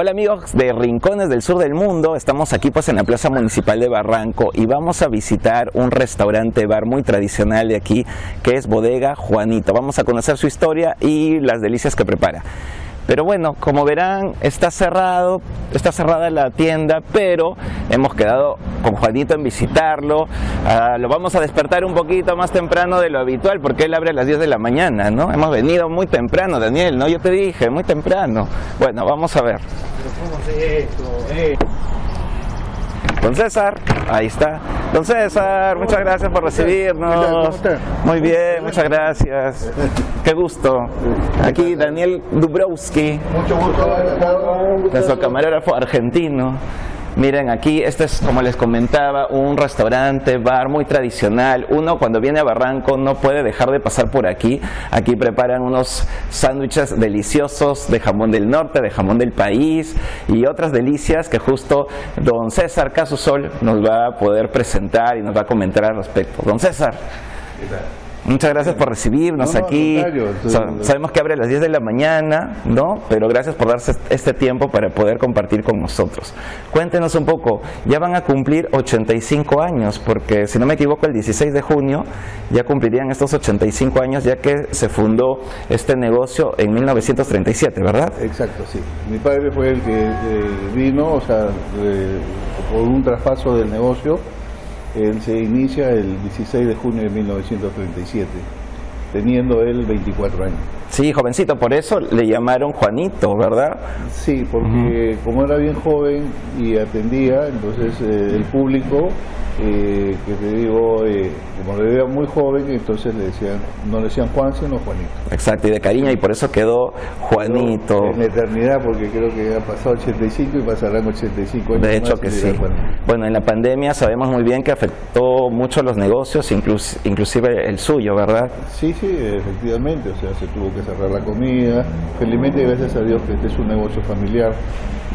Hola amigos de Rincones del Sur del Mundo, estamos aquí pues en la Plaza Municipal de Barranco y vamos a visitar un restaurante bar muy tradicional de aquí que es Bodega Juanito. Vamos a conocer su historia y las delicias que prepara. Pero bueno, como verán, está cerrado, está cerrada la tienda, pero hemos quedado con Juanito en visitarlo. Ah, lo vamos a despertar un poquito más temprano de lo habitual, porque él abre a las 10 de la mañana, ¿no? Hemos venido muy temprano, Daniel, ¿no? Yo te dije, muy temprano. Bueno, vamos a ver. Don César, ahí está. Don César, muchas gracias por recibirnos. Muy bien, muchas gracias. Qué gusto. Aquí Daniel Dubrowski, Mucho gusto. nuestro camarógrafo argentino. Miren, aquí este es, como les comentaba, un restaurante, bar muy tradicional. Uno cuando viene a Barranco no puede dejar de pasar por aquí. Aquí preparan unos sándwiches deliciosos de jamón del norte, de jamón del país y otras delicias que justo don César Casusol nos va a poder presentar y nos va a comentar al respecto. Don César. Muchas gracias por recibirnos No, no, al aquí. sabemos que abre a las 10 de la mañana, ¿no? Pero gracias por darse este tiempo para poder compartir con nosotros. Cuéntenos un poco, ya van a cumplir 85 años, porque si no me equivoco, el 16 de junio ya cumplirían estos 85 años, ya que se fundó este negocio en 1937, ¿verdad? Exacto, sí. Mi padre fue el que eh, vino, o sea, eh, por un traspaso del negocio. Él se inicia el 16 de junio de 1937, teniendo él 24 años. Sí, jovencito, por eso le llamaron Juanito, ¿verdad? Sí, porque como era bien joven y atendía, entonces eh, el público, eh, que te digo, eh, como le veía muy joven, entonces le decían, no le decían Juan, sino Juanito. Exacto, y de cariño, y por eso quedó Juanito. En la eternidad, porque creo que ha pasado 85 y pasarán 85 años De hecho más que y sí. Bueno, en la pandemia sabemos muy bien que afectó mucho los negocios, inclus- inclusive el suyo, ¿verdad? Sí, sí, efectivamente, o sea, se tuvo que cerrar la comida. Felizmente, gracias a Dios que este es un negocio familiar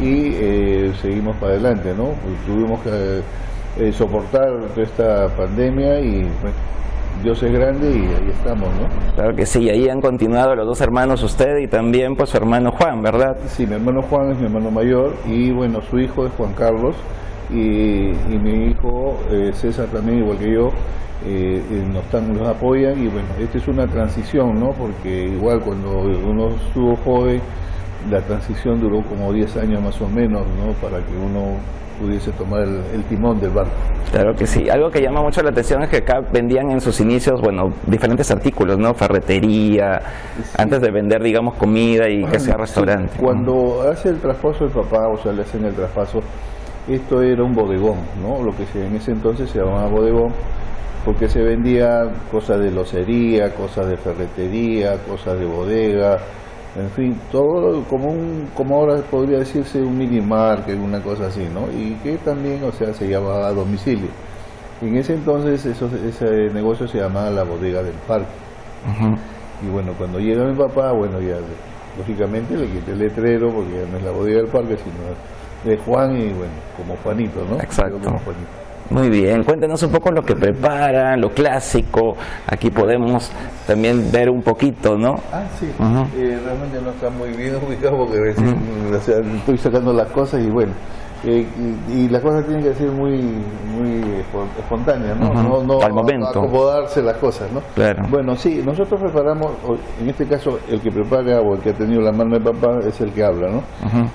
y eh, seguimos para adelante, ¿no? Pues tuvimos que eh, soportar toda esta pandemia y bueno, Dios es grande y ahí estamos, ¿no? Claro que sí, ahí han continuado los dos hermanos, usted y también pues su hermano Juan, ¿verdad? Sí, mi hermano Juan es mi hermano mayor y bueno, su hijo es Juan Carlos y, y mi hijo eh, César también, igual que yo, eh, nos, están, nos apoyan y bueno, esta es una transición, ¿no? Porque igual cuando uno estuvo joven, la transición duró como 10 años más o menos, ¿no? Para que uno pudiese tomar el, el timón del barco. Claro que sí. Algo que llama mucho la atención es que acá vendían en sus inicios, bueno, diferentes artículos, ¿no? Ferretería, antes de vender, digamos, comida y que sea restaurante. Cuando hace el traspaso el papá, o sea, le hacen el traspaso, esto era un bodegón, ¿no? Lo que se, en ese entonces se llamaba bodegón, porque se vendía cosas de locería, cosas de ferretería, cosas de bodega, en fin, todo como un, como ahora podría decirse un mini market, una cosa así, ¿no? Y que también, o sea, se llamaba a domicilio. En ese entonces eso, ese negocio se llamaba la bodega del parque. Y bueno, cuando llega mi papá, bueno, ya lógicamente le quité el letrero porque ya no es la bodega del parque, sino de Juan y bueno, como Juanito, ¿no? Exacto. Como Juanito. Muy bien, cuéntenos un poco lo que preparan, lo clásico. Aquí podemos también ver un poquito, ¿no? Ah, sí. Eh, realmente no está muy bien ubicado porque recién, estoy sacando las cosas y bueno. Eh, y, y las cosas tienen que ser muy muy espo- espontáneas, ¿no? No, no Al momento. acomodarse las cosas, ¿no? Claro. Bueno, sí, nosotros preparamos, en este caso el que prepara o el que ha tenido la mano de papá es el que habla, ¿no?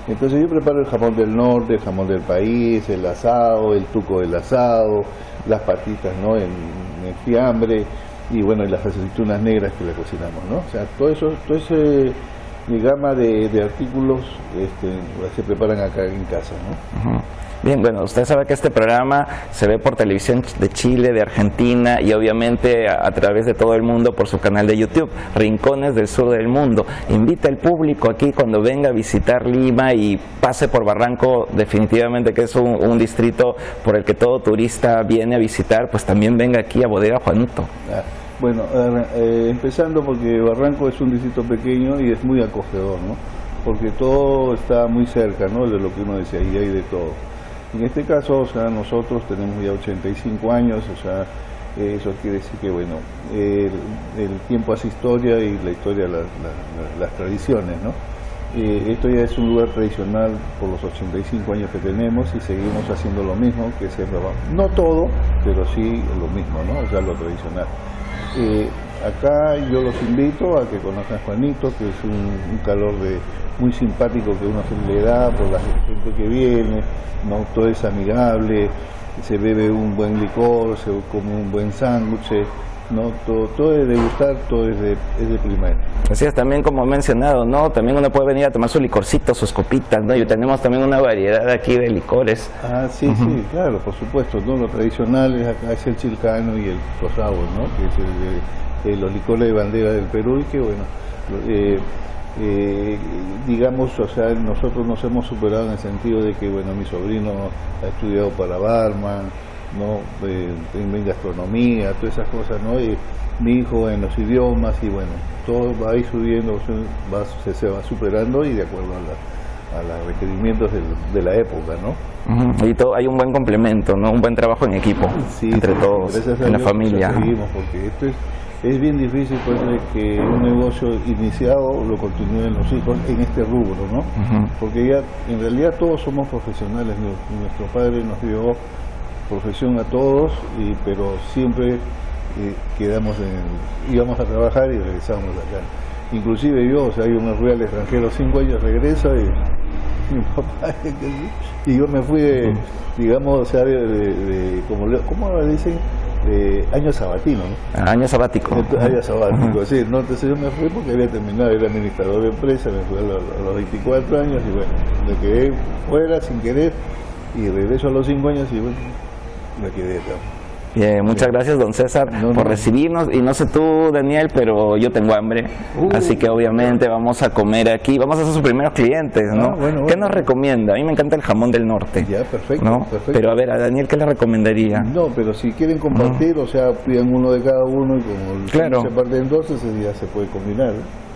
Entonces yo preparo el jamón del norte, el jamón del país, el asado, el tuco del asado, las patitas, ¿no? En, en fiambre y bueno, y las aceitunas negras que le cocinamos, ¿no? O sea, todo eso, todo ese mi gama de, de artículos este, se preparan acá en casa, ¿no? Ujú. Bien, bueno, usted sabe que este programa se ve por televisión de Chile, de Argentina y obviamente a, a través de todo el mundo por su canal de YouTube, Rincones del Sur del Mundo. Invita al público aquí cuando venga a visitar Lima y pase por Barranco, definitivamente que es un, un distrito por el que todo turista viene a visitar, pues también venga aquí a Bodega Juanito. Ah, Bueno, eh, empezando porque Barranco es un distrito pequeño y es muy acogedor, ¿no? Porque todo está muy cerca, ¿no? De lo que uno decía, y hay de todo. En este caso, o sea, nosotros tenemos ya 85 años, o sea, eso quiere decir que, bueno, el, el tiempo hace historia y la historia las, tradiciones, ¿no? Eh, esto ya es un lugar tradicional por los 85 años que tenemos y seguimos haciendo lo mismo que siempre vamos. No todo, pero sí lo mismo, ¿no? O sea, lo tradicional. Eh, acá yo los invito a que conozcan a Juanito, que es un, calor de muy simpático que uno se le da por la gente que viene, ¿no? Todo es amigable, se bebe un buen licor, se come un buen sándwich, ¿no? Todo, todo es de gustar, todo es de, es de primera. Así es, también como he mencionado, ¿no? También uno puede venir a tomar su licorcito, sus copitas, ¿no? Y tenemos también una variedad aquí de licores. Ah, sí, sí, claro, por supuesto, ¿no? Lo tradicional es acá es el chilcano y el rosado, ¿no? Que es el los licores de bandera del Perú y que, bueno, eh, eh, digamos, o sea, nosotros nos hemos superado en el sentido de que, bueno, mi sobrino ha estudiado para barman, ¿no? en gastronomía, todas esas cosas, ¿no? Y mi hijo en los idiomas y bueno, todo va ahí subiendo, va, se, va superando y de acuerdo a, los requerimientos de, la época, ¿no? Y todo, hay un buen complemento, ¿no? Un buen trabajo en equipo entre todos, en la familia. porque esto es, es bien difícil pues, que un negocio iniciado lo continúen los hijos en este rubro, ¿no? Porque ya en realidad todos somos profesionales, nuestro padre nos dio profesión a todos, y, pero siempre eh, quedamos en, íbamos a trabajar y regresamos acá. Inclusive yo, o sea, yo me fui al extranjero cinco años, regreso y mi papá, y yo me fui de, digamos, o sea, de, como, ¿cómo le dicen? De año sabatino, ¿no? Año sabático. año sabático, sí, ¿no? Entonces yo me fui porque había terminado, era administrador de empresa, me fui a los, 24 años y bueno, me quedé fuera sin querer y regreso a los 5 años y bueno, Bien, muchas gracias, don César, por recibirnos. Y no sé tú, Daniel, pero yo tengo hambre. Uh. así que obviamente vamos a comer aquí. Vamos a ser sus primeros clientes, ¿no? Ah, ¿Qué nos recomienda? A mí me encanta el jamón del norte. Ya, perfecto, Pero a ver, a Daniel, ¿qué le recomendaría? No, pero si quieren compartir, o sea, pidan uno de cada uno y como claro. se parte en dos, ya se puede combinar.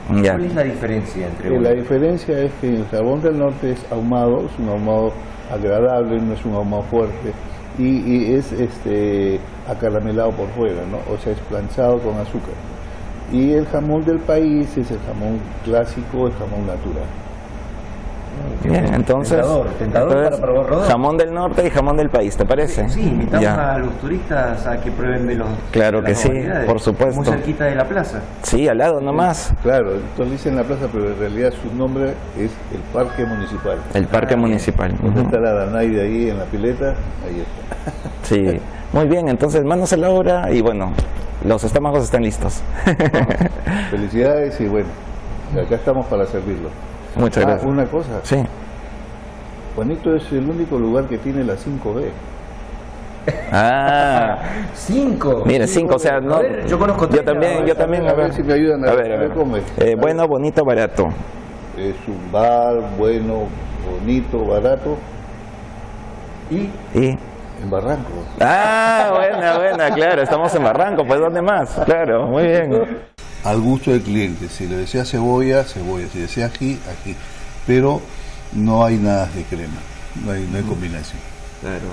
¿Cuál es la diferencia entre eh, La diferencia es que el jabón del norte es ahumado, es un ahumado agradable, no es un ahumado fuerte y, es este acaramelado por fuera, ¿no? O sea, es planchado con azúcar. Y el jamón del país es el jamón clásico, el jamón natural. Bien, entonces, jamón del norte y jamón del país, ¿te parece? Sí, invitamos a los turistas a que prueben de los. Claro que sí, por supuesto. Muy cerquita de la plaza. Sí, al lado nomás. Claro, entonces dicen la plaza, pero en realidad su nombre es el Parque Municipal. El Parque Municipal. Donde está la Danaide ahí en la pileta, ahí está. Sí, muy bien, entonces manos a la obra y bueno, los estómagos están listos. Felicidades y bueno, acá estamos para servirlo. Muchas ah, gracias. Una cosa. Sí. Juanito es el único lugar que tiene la 5B. Ah, 5. Mire, 5, o sea, no. yo conozco Yo también, yo también. A ver, si me ayudan a, ver. A ver. Eh, bueno, bonito, barato. Es un bar bueno, bonito, barato. ¿Y? ¿Y? En Barranco. Ah, buena, buena, claro, estamos en Barranco, pues ¿dónde más? Claro, muy bien. Al gusto del cliente, si le desea cebolla, cebolla, si desea ají, ají. Pero no hay nada de crema, no hay, no hay combinación. Claro,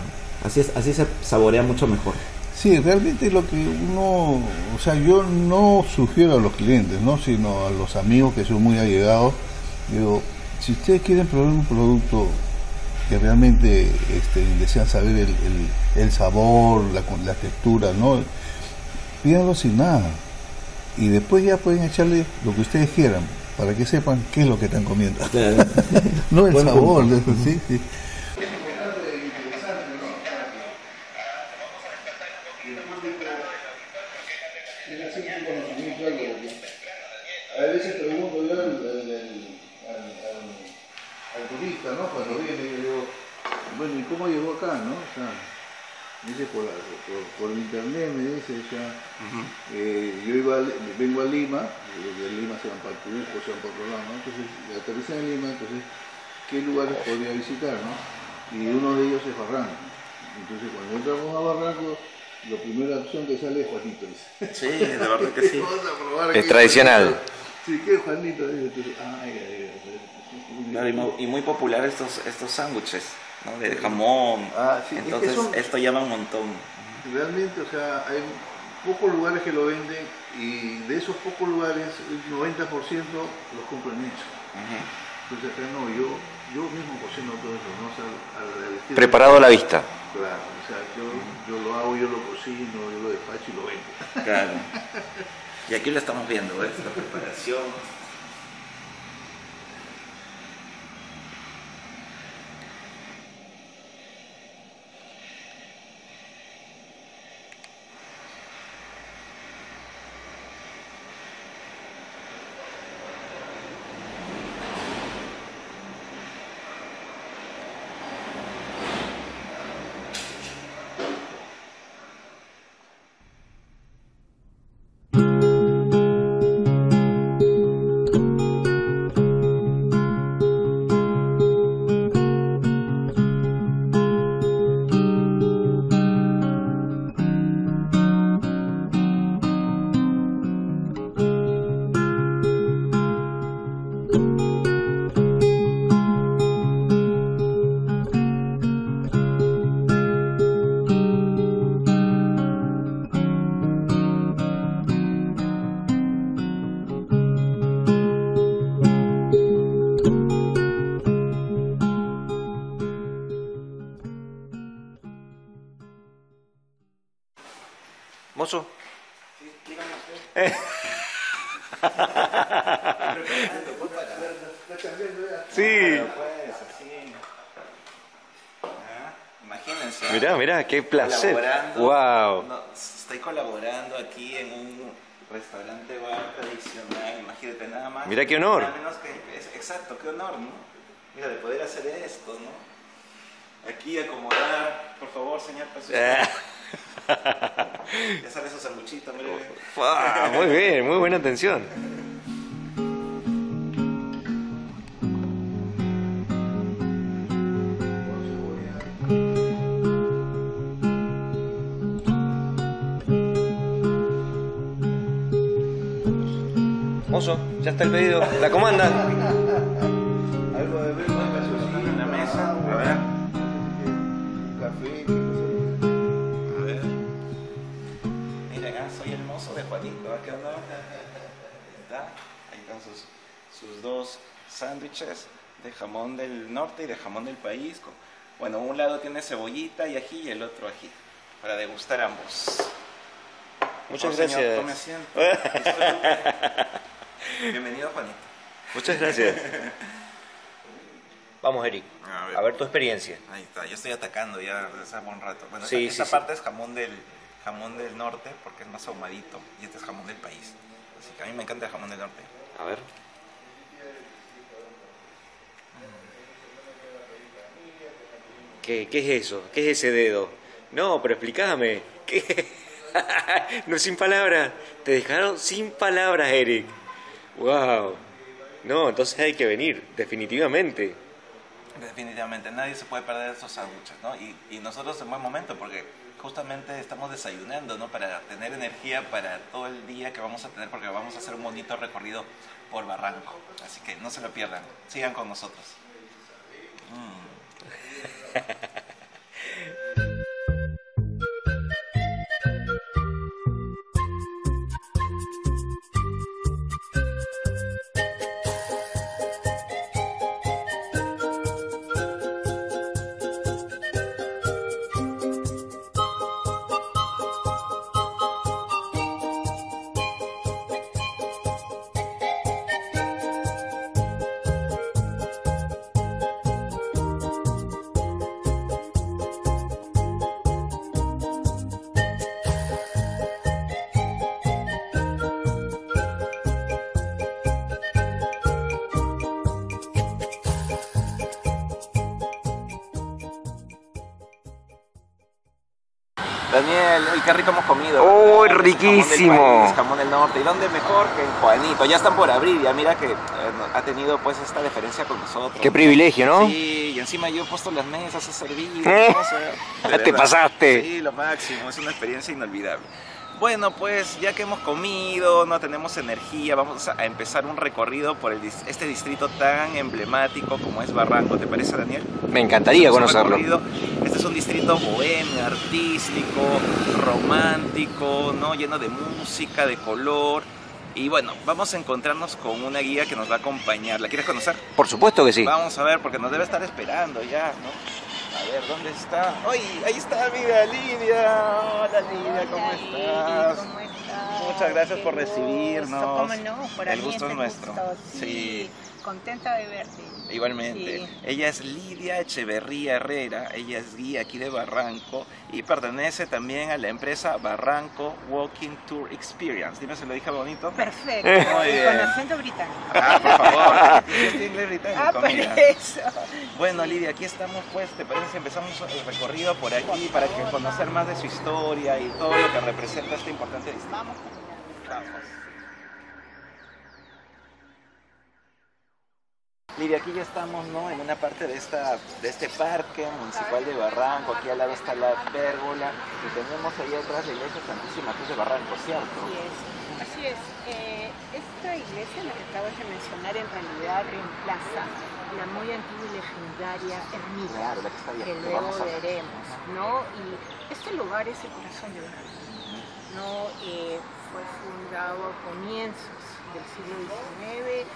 así, es, así se saborea mucho mejor. Sí, realmente lo que uno, o sea, yo no sugiero a los clientes, ¿no? sino a los amigos que son muy allegados, digo, si ustedes quieren probar un producto que realmente este, desean saber el, el, sabor, la, la, textura, ¿no? Pídanlo sin nada. Y después ya pueden echarle lo que ustedes quieran, para que sepan qué es lo que están comiendo. no el sabor, sí, sí. A veces pregunto yo al, turista, ¿no? Cuando viene, yo digo, bueno, ¿y cómo llegó acá, no? O sea, me dice por, por, internet, me dice, ya, eh, yo iba vengo a Lima, de Lima se van para Cusco, se van para otro lado, ¿no? Entonces, aterrizan en Lima, entonces, ¿qué lugares podría visitar, no? Y uno de ellos es Barranco. Entonces, cuando entramos a Barranco, la primera opción que sale es Juanito. Sí, de verdad que sí. es tradicional. Sí, ¿qué es Juanito? Entonces, ay, ay, ay, y, muy, popular estos, estos sándwiches. ¿no? de jamón. Ah, Entonces esto llama un montón. Realmente, o sea, hay pocos lugares que lo venden y de esos pocos lugares el 90% los compran hechos. Entonces acá no, yo, yo mismo cocino todo eso, ¿no? O sea, al- al estilo- Preparado a la vista. Claro, o sea, yo, yo lo hago, yo lo cocino, yo lo despacho y lo vendo. Claro. Y aquí lo estamos viendo, ¿ves? La preparación. Qué placer. Wow. No, estoy colaborando aquí en un restaurante bar tradicional, imagínate nada más. Mirá qué honor. Menos que- exacto, qué honor, ¿no? Mira, de poder hacer esto, ¿no? Aquí acomodar, por favor, señor, Eh. Ya sale su sanguchito, mire. Ah, muy bien, muy buena atención. Ya está el pedido. La comanda. Algo de En la mesa, a ver. café. A ver. Miren, ah, soy el mozo de Juanito. ¿Qué onda? ¿Está? Ahí están sus, sus dos sándwiches de jamón del norte y de jamón del país. con- Bueno, un lado tiene cebollita y ají y el otro ají. Para degustar ambos. Muchas señor, gracias. tome asiento. Bienvenido, Juanito. Muchas gracias. Vamos, Eric. A ver. A ver tu experiencia. Ahí está, yo estoy atacando ya desde hace buen rato. Bueno, Sí, esta, esta sí, sí. parte es jamón del, jamón del norte porque es más ahumadito y este es jamón del país. Así que a mí me encanta el jamón del norte. A ver. ¿Qué, qué es eso? ¿Qué es ese dedo? No, pero explícame. ¿Qué? no sin palabras. Te dejaron sin palabras, Eric. Wow. No, entonces hay que venir, definitivamente. Definitivamente, nadie se puede perder estos sándwiches, ¿no? Y, y nosotros en buen momento porque justamente estamos desayunando, ¿no? Para tener energía para todo el día que vamos a tener porque vamos a hacer un bonito recorrido por Barranco. Así que no se lo pierdan, sigan con nosotros. Daniel, qué rico hemos comido. ¡Uy, ¿verdad? riquísimo! Jamón del, país, jamón del norte. ¿Y dónde mejor que en Juanito? Ya están por abrir, ya mira que eh, ha tenido pues esta deferencia con nosotros. Qué privilegio, ¿no? Sí, y encima yo he puesto las mesas, he servido. ¿Eh? ¿no? Sea, de Te pasaste. Sí, lo máximo, es una experiencia inolvidable. Bueno, pues ya que hemos comido, no tenemos energía, vamos a empezar un recorrido por el este distrito tan emblemático como es Barranco. ¿Te parece, Daniel? Me encantaría conocerlo. Este es un distrito bohemio, artístico, romántico, ¿no? lleno de música, de color. Y bueno, vamos a encontrarnos con una guía que nos va a acompañar. ¿La quieres conocer? Por supuesto que sí. Vamos a ver, porque nos debe estar esperando ya, ¿no? A ver, ¿dónde está? ¡Ay! Ahí está, amiga Lidia. Hola, Lidia, ¿cómo Hola, estás? ¿cómo estás? Muchas gracias Qué por gusto, recibirnos. ¿Cómo no? Para El gusto es el nuestro. gusto, Sí. Sí. Contenta de verte. Igualmente. Sí. Ella es Lidia Echeverría Herrera, ella es guía aquí de Barranco y pertenece también a la empresa Barranco Walking Tour Experience. Dime si lo dije bonito. Perfecto. Muy bien. Con acento británico. Ah, por favor. Inglés británico, Ah, por eso. Bueno, Lidia, aquí estamos, pues, ¿te parece si empezamos el recorrido por aquí para que conocer más de su historia y todo lo que representa este importante distrito? Vamos. Vamos. Lidia, aquí ya estamos ¿no? en una parte de, esta, de este parque municipal de Barranco. Aquí al lado está la pérgola y tenemos ahí atrás la iglesia Santísima Cruz de Barranco, ¿cierto? Así es. Así es. Eh, esta iglesia, la que acabas de mencionar, en realidad reemplaza la muy antigua y legendaria ermita Claro, la que está ahí. que luego a ver. veremos, ¿no? Y este lugar es el corazón de Barranco. ¿no? Eh, fue fundado a comienzos del siglo XIX,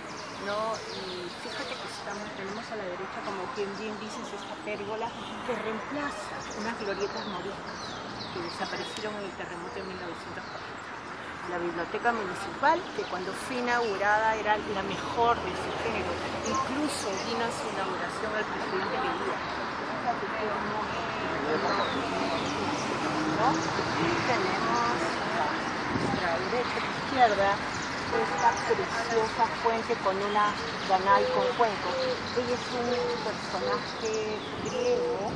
Y fíjate que tenemos a la derecha, como quien bien dices, esta pérgola que reemplaza unas glorietas moriscas que desaparecieron en el terremoto de 1940. La biblioteca municipal, que cuando fue inaugurada era la mejor de su género, incluso vino a su inauguración el presidente qué hermoso. ¿no? Y tenemos a nuestra derecha izquierda esta preciosa fuente con una ganal con cuenco. Ella es un personaje griego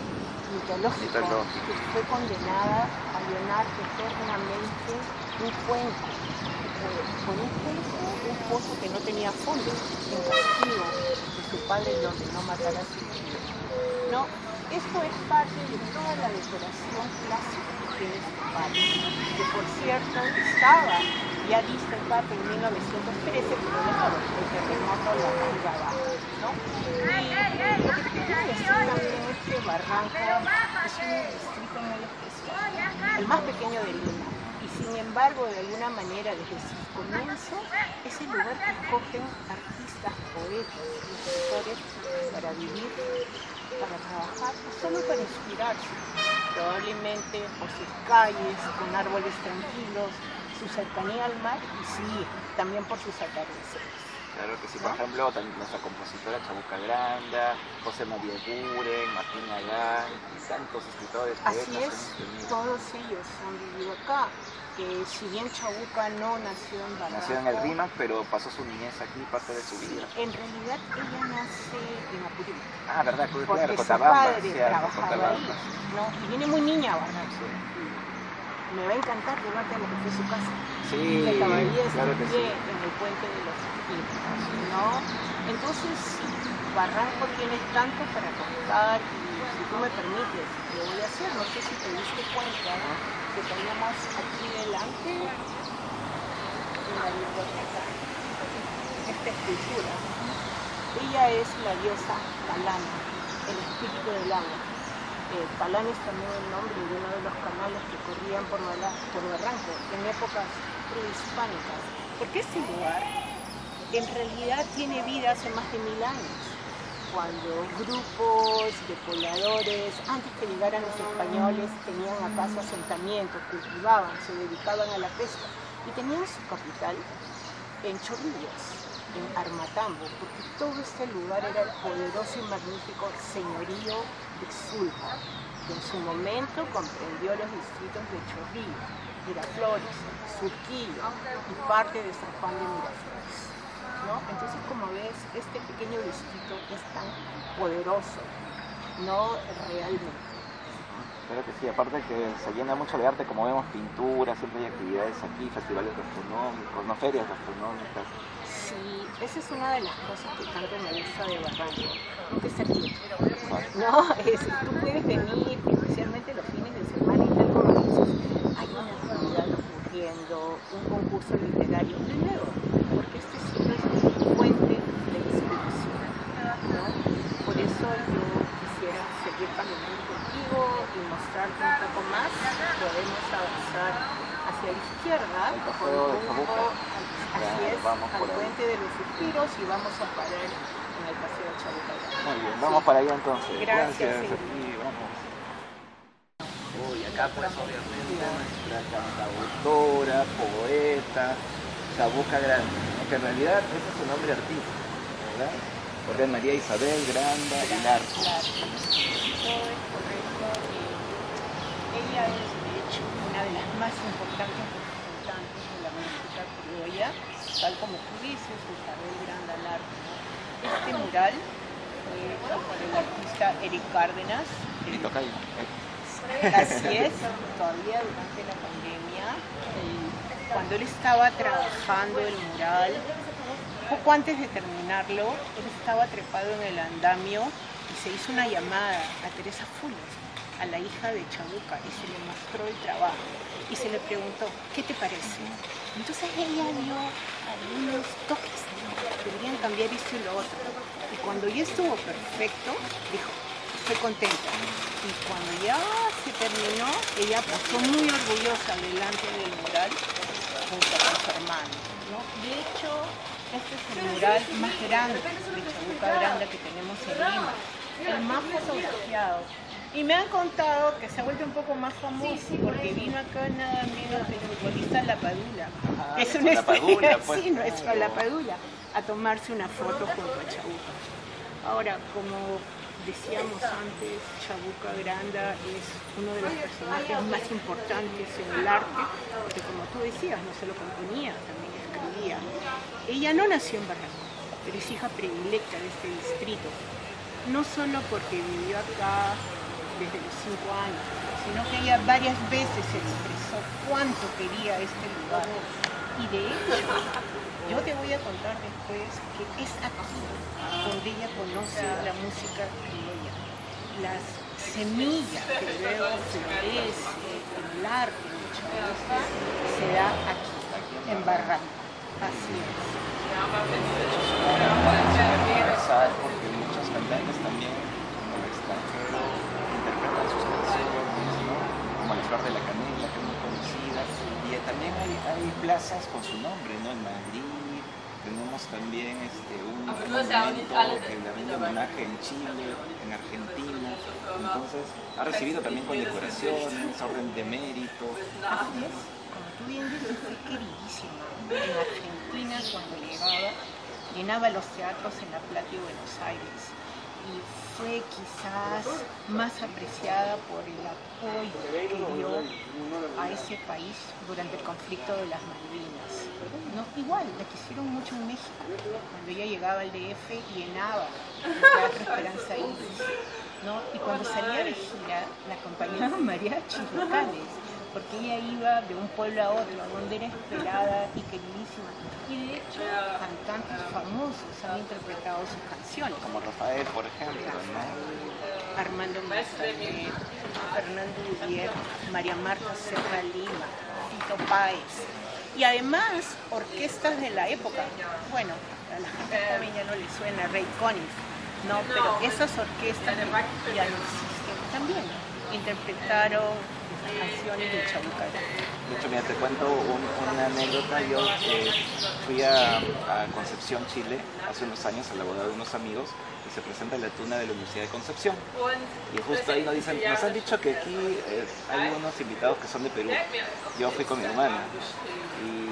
mitológico Mitológico. que fue condenada a llenar eternamente un cuenco. Eh, Con un cuenco, un pozo que no tenía fondo, en castigo de su padre lo ordenó matar a su hijo. ¿no? Esto es parte de toda la decoración clásica que tiene este parque, que por cierto estaba ya el parque en 1913, pero claro, el terremoto lo arriba abajo, ¿no? Y lo que te quiero decir también es que Barranco es un distrito muy especial, el más pequeño de Lima, y sin embargo, de alguna manera, desde su comienzo, es el lugar que escogen artistas, poetas, escritores para vivir para trabajar o solo para inspirarse, probablemente por sus calles, con árboles tranquilos, su cercanía al mar y sí, también por sus atardeceres. Claro que sí, por ejemplo, también nuestra compositora Chabuca Granda, José María Guren, Martín Agán, y tantos escritores, Así poetas es, todos ellos han vivido acá, que si bien Chabuca no nació en Barranco, Nació en el Rima, pero pasó su niñez aquí, parte de su vida. en realidad ella nace en Apurímac, Ah, ¿verdad? Claro, porque su padre trabajaba ahí. ¿no? Y viene muy niña a Barranco. Sí. Me va a encantar llevarte a lo que fue su casa. Sí, todavía está claro en que sí. en el puente de los Quintos, ¿no? Entonces, Barranco tiene tanto para contar y si tú me permites, lo voy a hacer. No sé si te diste cuenta ¿no? que tenemos aquí delante en la biblioteca esta escultura. Ella es la diosa Palana, el espíritu del agua. Eh, Palán es también el nombre de uno de los canales que corrían por, por Barranco en épocas prehispánicas. Porque este lugar en realidad tiene vida hace más de mil años, cuando grupos de pobladores, antes que llegaran los españoles, tenían acá su asentamiento, cultivaban, se dedicaban a la pesca y tenían su capital en Chorrillos, en Armatambo, porque todo este lugar era el poderoso y magnífico señorío de Zulpa, que en su momento comprendió los distritos de Chorrillos, Miraflores, Surquillo y parte de San Juan de Miraflores. ¿no? Entonces, como ves, este pequeño distrito es tan poderoso, no realmente. Claro que sí, aparte que se llena mucho de arte, como vemos pintura, siempre hay actividades aquí, festivales gastronómicos, no ferias gastronómicas. Sí, esa es una de las cosas que tanto me gusta de Barranco, que es aquí. No, es, tú puedes venir, especialmente los fines de semana y tal como dices, hay una actividad ocurriendo, un concurso literario, primero, porque este sitio es una fuente de inspiración, ¿no? Por eso yo quisiera seguir caminando contigo y mostrarte un poco más, podemos avanzar hacia la izquierda, El con paseo de rumbo Chabuca. al- hacia Vamos al por ahí. puente de los suspiros y vamos a parar en el paseo Chabuca. Muy bien, vamos para allá entonces. Gracias, ti, vamos. Uy, acá pues obviamente nuestra cantautora, poeta, Chabuca Grande, que en realidad ese es su nombre artístico, ¿verdad? Porque es María Isabel Granda y Larco. Claro, ella es, de hecho, una de las más importantes representantes de la música criolla, tal como tú dices, Isabel Granda Larco. Este mural por el artista Eric Cárdenas. Ahí. Así es, todavía durante la pandemia, eh, cuando él estaba trabajando el mural, poco antes de terminarlo, él estaba trepado en el andamio y se hizo una llamada a Teresa Fuller, a la hija de Chabuca, y se le mostró el trabajo y se le preguntó, ¿qué te parece? Entonces ella dio algunos toques, deberían cambiar esto y lo otro. Cuando ya estuvo perfecto, dijo, estoy contenta. Y cuando ya se terminó, ella pasó muy orgullosa delante del mural junto con su hermano. ¿no? De hecho, este es el mural más grande de Chabuca Grande que tenemos en Lima, el más fotografiado. Y me han contado que se ha vuelto un poco más famoso porque vino acá nada menos el futbolista La Padula. Ah, es nuestro un La Padula, sí, pues. nuestro La Padula, a tomarse una foto junto a Chabuca. Ahora, como decíamos antes, Chabuca Granda es uno de los personajes más importantes en el arte, porque como tú decías, no solo componía, también escribía. Ella no nació en Barranco, pero es hija predilecta de este distrito, no solo porque vivió acá desde los cinco años, sino que ella varias veces expresó cuánto quería este lugar. Y de hecho, yo te voy a contar después que es aquí donde ella conoce la música criolla, las semillas que luego florece en el arte se da aquí, en Barranco. Así es. Interesar porque muchos cantantes también en el extranjero interpretan sus canciones, ¿no? Como la Flor de la Canela, que es muy conocida. Y eh, también hay, hay plazas con su nombre, ¿no? En Madrid, tenemos también este, un monumento que le rinde homenaje en Chile, en Argentina. Entonces, ha recibido también condecoraciones, orden de mérito. Así es, como tú bien dices, fue queridísima. En Argentina, cuando llegaba, llenaba los teatros en La Plata y Buenos Aires. Y fue quizás más apreciada por el apoyo que dio a ese país durante el conflicto de las Malvinas. No, igual, la quisieron mucho en México. Cuando ella llegaba al DF, llenaba el Teatro Esperanza Iris. ¿no? Y cuando salía de gira, la acompañaban mariachis locales, porque ella iba de un pueblo a otro, donde era esperada y queridísima. Y de hecho, cantantes famosos han interpretado sus canciones, Como Rafael, por ejemplo, ¿no? Armando Manzanero, Fernando Udier, María Marta Serra Lima, Tito Páez. Y además, orquestas de la época. Bueno, a la gente joven ya no le suena Ray Conniff, no, pero esas orquestas ya no existen. También interpretaron las canciones de Chabuca Grande. De hecho, mira, te cuento un- una anécdota. Yo eh, fui a, a Concepción, Chile, hace unos años a la boda de unos amigos se presenta la tuna de la Universidad de Concepción. Y justo ahí nos dicen, nos han dicho que aquí eh, hay unos invitados que son de Perú. Yo fui con mi hermana y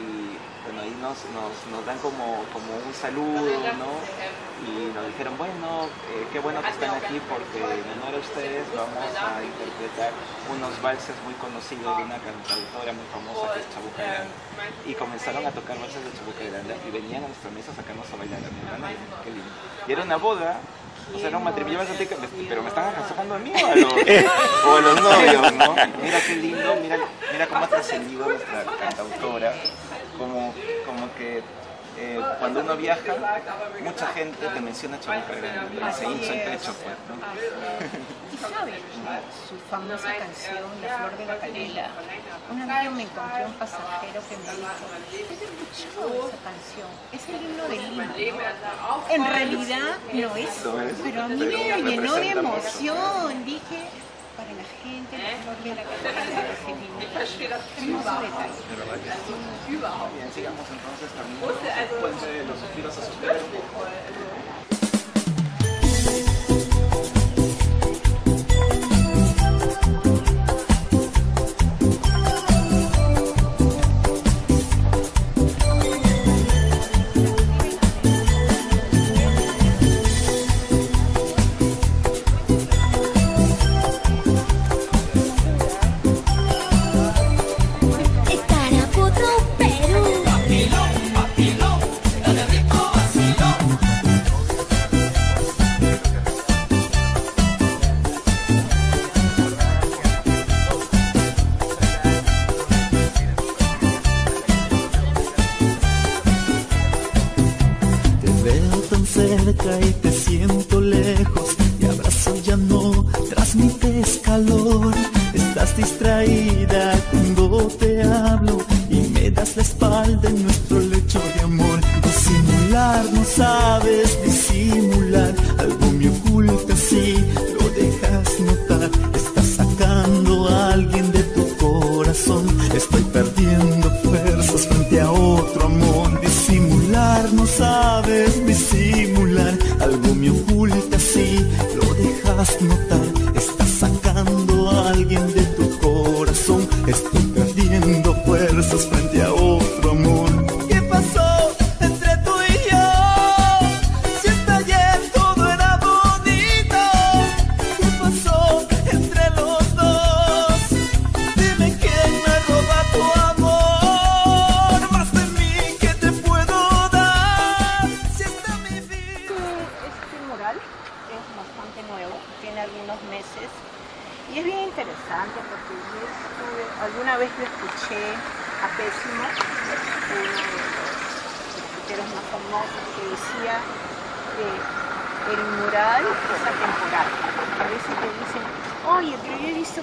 nos, nos, nos dan como, como un saludo, ¿no? Y nos dijeron, bueno, eh, qué bueno que están aquí porque en honor a ustedes vamos a interpretar unos valses muy conocidos de una cantautora muy famosa que es Chabuca Grande. Y comenzaron a tocar valses de Chabuca Grande y venían a nuestra mesa a sacarnos a bailar a qué lindo. Y era una boda o sea, era un matrimonio, pero me estaban aconsejando a mí o a los, o a los novios, ¿no? Mira qué lindo, mira, mira cómo ha trascendido nuestra cantautora, como, como que eh, cuando uno viaja, mucha gente te menciona Chabuca Grande, y se hincha el pecho, pues, ¿no? Y sabes, su famosa canción, La Flor de la Canela. Una vez yo me encontré un pasajero que me dijo, he escuchado esa canción, es el himno de Lima. ¿no?". En realidad no es, pero a mí pero me llenó de emoción. Dije, para para la gente, la forma en la que la gente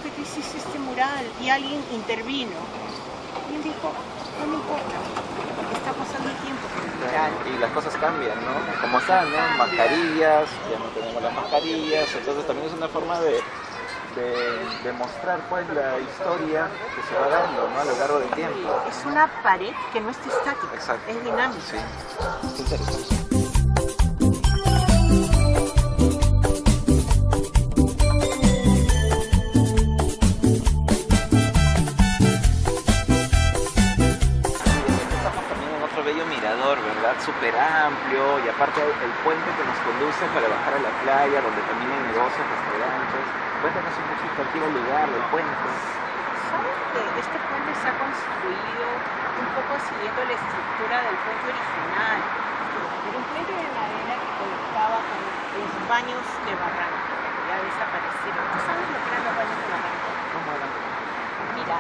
que tú hiciste este mural y alguien intervino. Y él dijo, no me importa, porque está pasando el tiempo con el mural. Y las cosas cambian, ¿no? Como están, ¿no? Mascarillas, ya no tenemos las mascarillas, entonces también es una forma de, de, de mostrar pues la historia que se va dando, ¿no? A lo largo del tiempo. Es una pared que no está estática, Exacto. es dinámica. Sí. Es interesante. Aparte el puente que nos conduce para bajar a la playa, donde también hay negocios, restaurantes. Cuéntanos un poquito aquí el lugar, el puente. ¿Sabes que este puente se ha construido un poco siguiendo la estructura del puente original? Era un puente de madera que conectaba con los baños de barranco, que ya desaparecieron. ¿Tú sabes lo que eran los baños de barranco? ¿Cómo eran? Mira,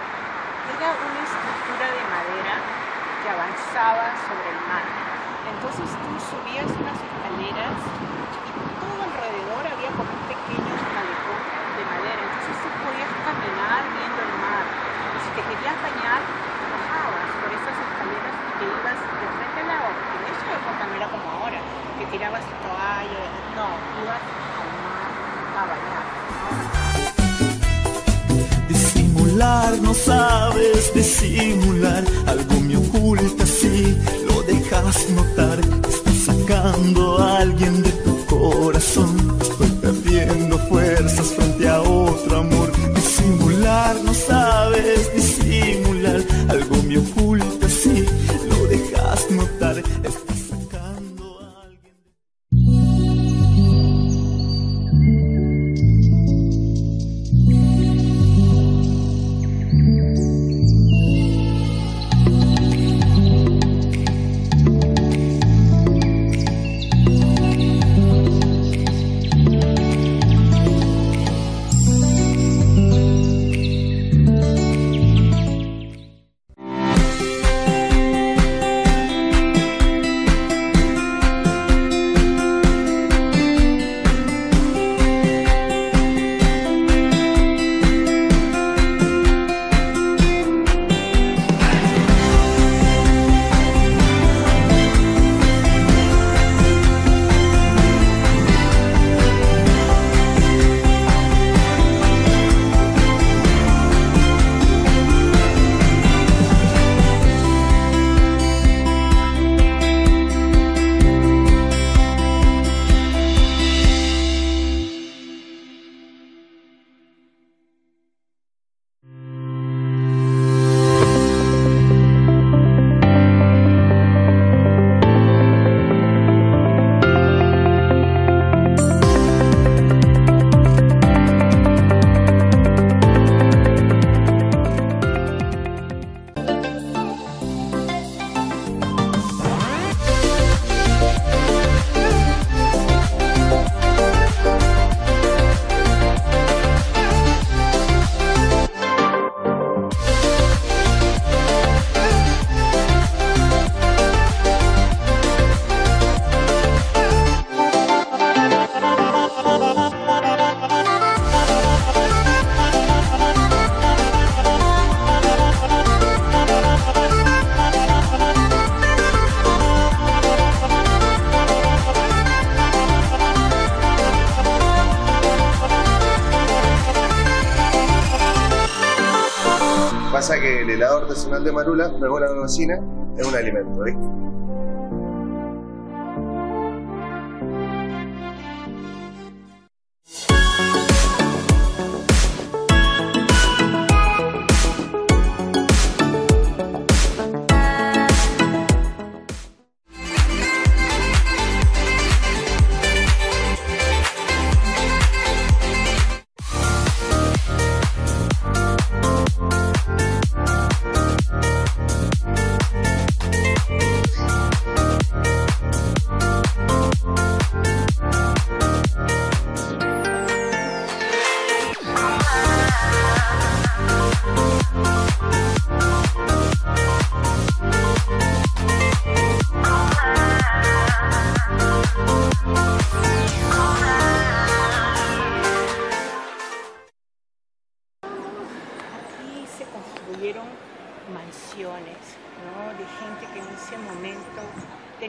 era una estructura de madera que avanzaba sobre el mar. Entonces tú subías unas escaleras y todo alrededor había como un pequeño malecón de madera. Entonces tú podías caminar viendo el mar. Y si te querías bañar, bajabas por esas escaleras y te ibas de frente al lado. Porque en esa época era como ahora, que tirabas tu toalla. No, ibas al mar a bañar. Disimular, no sabes disimular. Algo me oculta lo dejas notar. Estás sacando a alguien de tu corazón. Estoy perdiendo fuerzas frente a otro amor.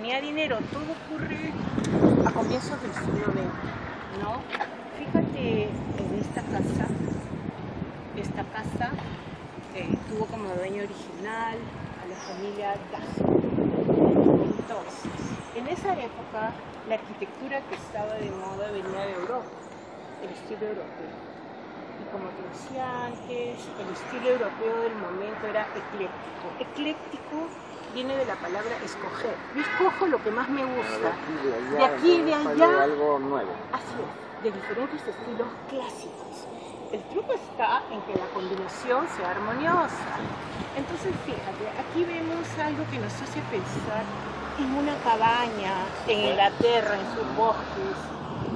Tenía dinero. Todo ocurre a comienzos del siglo XX, ¿no? Fíjate en esta casa. Esta casa eh, tuvo como dueño original a la familia Dazo. Entonces, en esa época, la arquitectura que estaba de moda venía de Europa, el estilo europeo. Y como te decía antes, el estilo europeo del momento era ecléctico. Ecléctico viene de la palabra escoger. Yo escojo lo que más me gusta. De aquí y de allá. algo nuevo. Así es, de diferentes estilos clásicos. El truco está en que la combinación sea armoniosa. Entonces, fíjate, aquí vemos algo que nos hace pensar en una cabaña en Inglaterra, en sus bosques,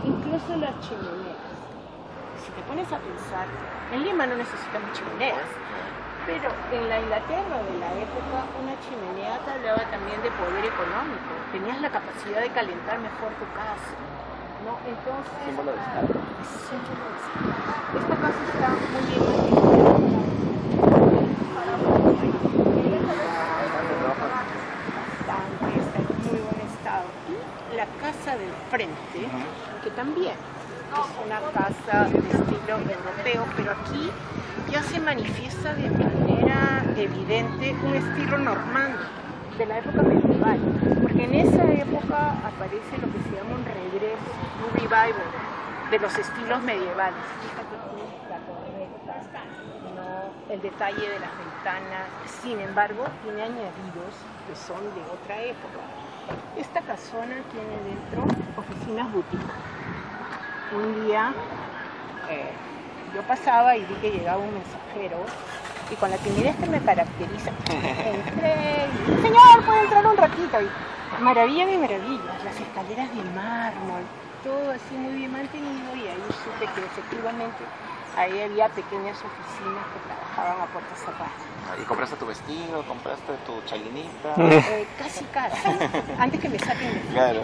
incluso las chimeneas. Si te pones a pensar, en Lima no necesitamos chimeneas, pero en la Inglaterra de la época una chimenea te hablaba también de poder económico. Tenías la capacidad de calentar mejor tu casa. ¿no? Entonces, Símbolo de Estado. de Estado. Esta casa está muy bien bastante, está en muy buen estado. Y la casa del frente, que también es una casa de estilo europeo, pero aquí ya se manifiesta de manera evidente un estilo normando de la época medieval, porque en esa época aparece lo que se llama un regreso, un revival de los estilos medievales. Fíjate tú la torreta, ¿no? el detalle de las ventanas, sin embargo, tiene añadidos que son de otra época. Esta casona tiene dentro oficinas boutique. Un día eh, yo pasaba y vi que llegaba un mensajero y con la timidez que me caracteriza, entré y, señor, puede entrar un ratito. Y maravilla de maravillas, las escaleras de mármol, todo así muy bien mantenido y ahí supe que efectivamente ahí había pequeñas oficinas que trabajaban a puerta cerrada. ¿Y compraste tu vestido? ¿Compraste tu chalinita? Eh, casi casi, antes que me saquen de Claro,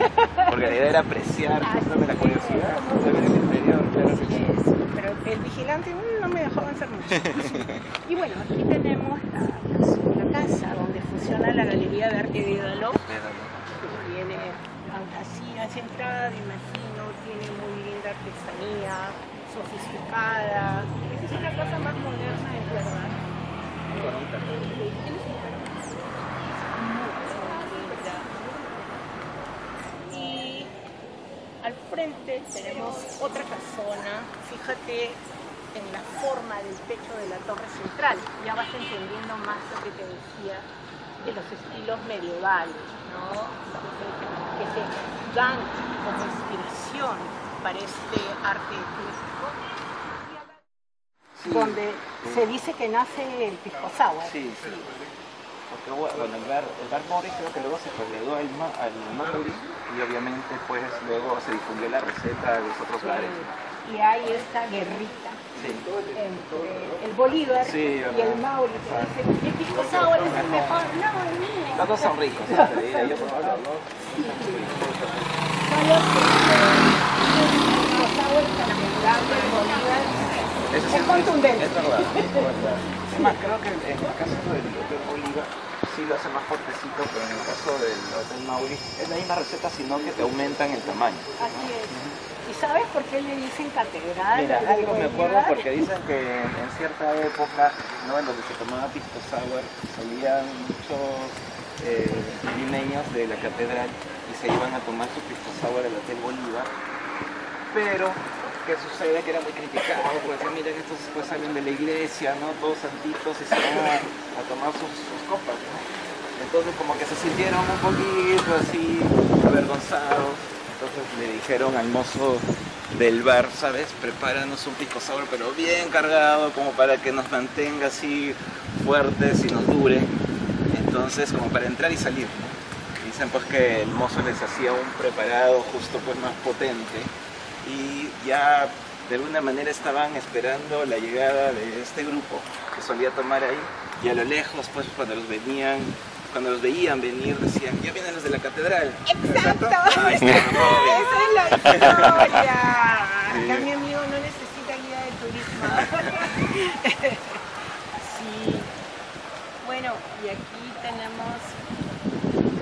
porque la idea era apreciar justamente la curiosidad ver el interior, claro que sí. Eso, pero el vigilante no me dejó avanzar mucho. y bueno, aquí tenemos la, la casa donde funciona la Galería de Arte de que tiene fantasía centrada, me imagino, tiene muy linda artesanía, sofisticada. Es una casa más moderna, es verdad. Y al frente tenemos otra casona, fíjate en la forma del techo de la torre central, ya vas entendiendo más lo que te decía de los estilos medievales, ¿no? que se dan como inspiración para este arte ecléctico, donde se dice que nace el pisco sour. Sí, sí. Porque bueno, el bar, el bar Morris creo que luego se trasladó al, Ma- al Mauri y obviamente pues luego se difundió la receta de los otros bares. Y hay esta guerrita Sí. entre el Bolívar Sí, y el. Mauri que dice, el pisco sour es el mejor. No, mira. Los dos son ricos, ¿sí? Solo que el pisco sour para mejorar el Bolívar Sí es contundente. Es verdad. es. Es más, creo que en el caso del Hotel Bolívar sí lo hace más fuertecito, pero en el caso del Hotel Mauri es la misma receta, sino que te aumentan el tamaño. Así es. ¿Y sabes por qué le dicen catedral? Mira, algo me acuerdo porque dicen que en cierta época, ¿no? en donde se tomaba pisco sour, salían muchos eh, limeños de la catedral y se iban a tomar su pisco sour al Hotel Bolívar. Pero, ¿qué sucede? Que era muy criticado, porque decían, miren, estos pues salen de la iglesia, ¿no? Todos santitos y se van a, tomar sus, copas. Entonces como que se sintieron un poquito así avergonzados. Entonces le dijeron al mozo del bar, ¿sabes? Prepáranos un pisco sour, pero bien cargado, como para que nos mantenga así fuertes y nos dure. Entonces, como para entrar y salir. Dicen pues que el mozo les hacía un preparado justo pues más potente y ya de alguna manera estaban esperando la llegada de este grupo que solía tomar ahí y a lo lejos pues cuando los venían cuando los veían venir decían ya vienen los de la catedral ¡Exacto! Esa es la historia. Sí. Acá mi amigo no necesita guía de turismo. sí. Bueno, y aquí tenemos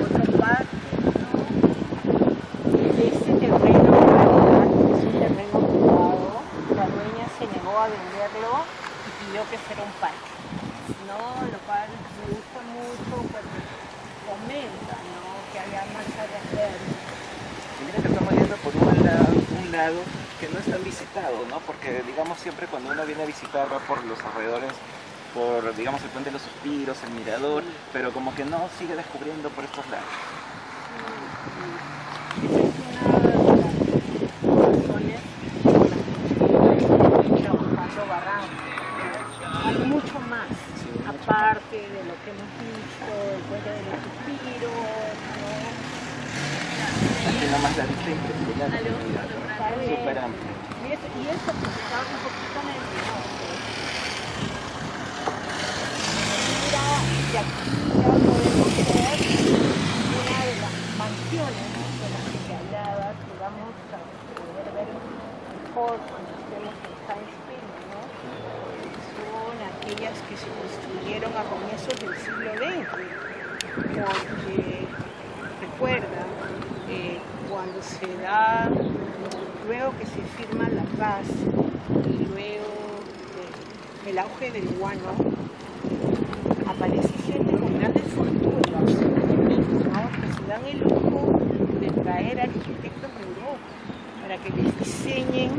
otra parte, ¿no? Este terreno en realidad es un terreno. La dueña se negó a venderlo y pidió que fuera un parque. ¿no? Lo cual me gusta mucho porque fomenta, ¿no? Que haya más áreas verdes. Y mira que estamos yendo por un lado, un lado que no es tan visitado, ¿no? Porque digamos siempre cuando uno viene a visitar va por los alrededores, por digamos el puente de los suspiros, el mirador, pero como que no sigue descubriendo por estos lados. trabajando Barranco. Hay mucho más, aparte de lo que hemos visto, el puente de los suspiros, Aquí nomás la vista impresionante, ¿no? súper amplia. Y eso, y eso que está un poquito en el. Mira, y aquí ya podemos ver una de las mansiones ¿no? de las que te hablaba, que vamos a poder ver mejor cuando estemos en Science Spring, ¿no? Son aquellas que se a comienzos del siglo XX, porque recuerda, eh, cuando se da, luego que se firma la paz y luego de- del auge del guano, aparece gente con grandes fortunas, ¿no? que se dan el lujo de traer arquitectos de Europa para que les diseñen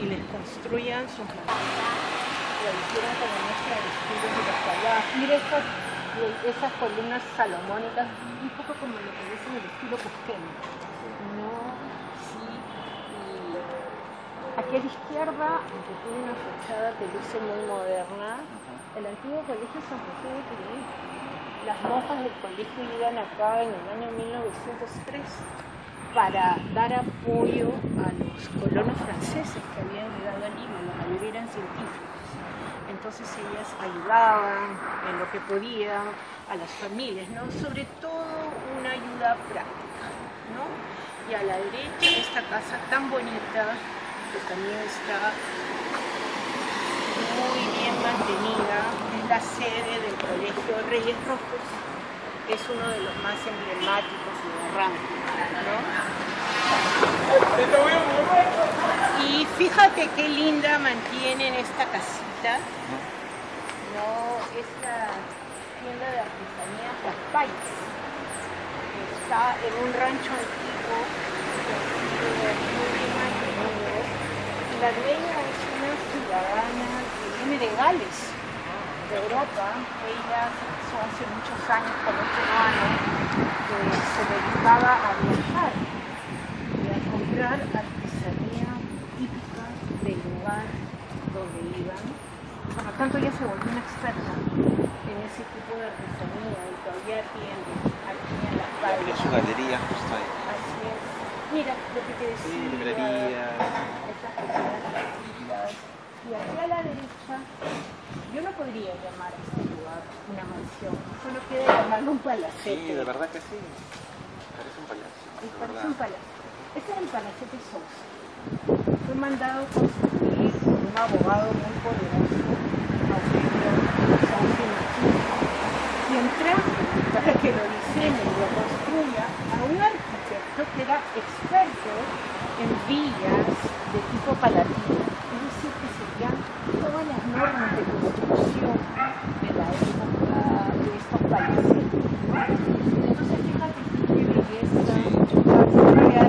y les construyan sus mansiones. Hicieron con nuestra estilo de estas, esas columnas salomónicas, un poco como lo que ves en el estilo cusqueño. No, sí, y aquí a la izquierda, que tiene una fachada que luce muy moderna, el antiguo colegio San José de Turín. Las monjas del colegio iban acá en el año 1903 para dar apoyo a los colonos franceses que habían llegado a Lima, la mayoría eran científicos. Entonces ellas ayudaban en lo que podían a las familias, ¿no? Sobre todo una ayuda práctica, ¿no? Y a la derecha esta casa tan bonita que también está muy bien mantenida, es la sede del Colegio Reyes Rojos, que es uno de los más emblemáticos de Barranco, ¿no? Y fíjate qué linda mantienen esta casita, ¿no? Esta tienda de artesanías Las Pais, que está en un rancho antiguo. Y la dueña es una ciudadana que viene de Gales, de Europa. Ella se casó hace muchos años con un peruano que se dedicaba a viajar y a comprar artesanía típica del lugar donde iban. Por lo tanto, ella se volvió una experta en ese tipo de artesanía y todavía tiene aquí en las Mira calles. su galería justo ahí. Así es. Mira lo que te decía. Sí, librerías. Estas pequeñas casitas. Y aquí a la derecha, yo no podría llamar a este lugar una mansión, solo queda llamarlo un palacete. Sí, de verdad que sí. Parece un palacio. Parece verdad. un palacete. Este es el palacete Sousa. Fue mandado por un abogado muy poderoso, Quien trajo para que lo diseñe y lo construya a un arquitecto que era experto en en villas de tipo palatino, es decir, que seguían todas las normas de construcción de la época de estos países. Entonces, fíjate qué belleza, qué armonía.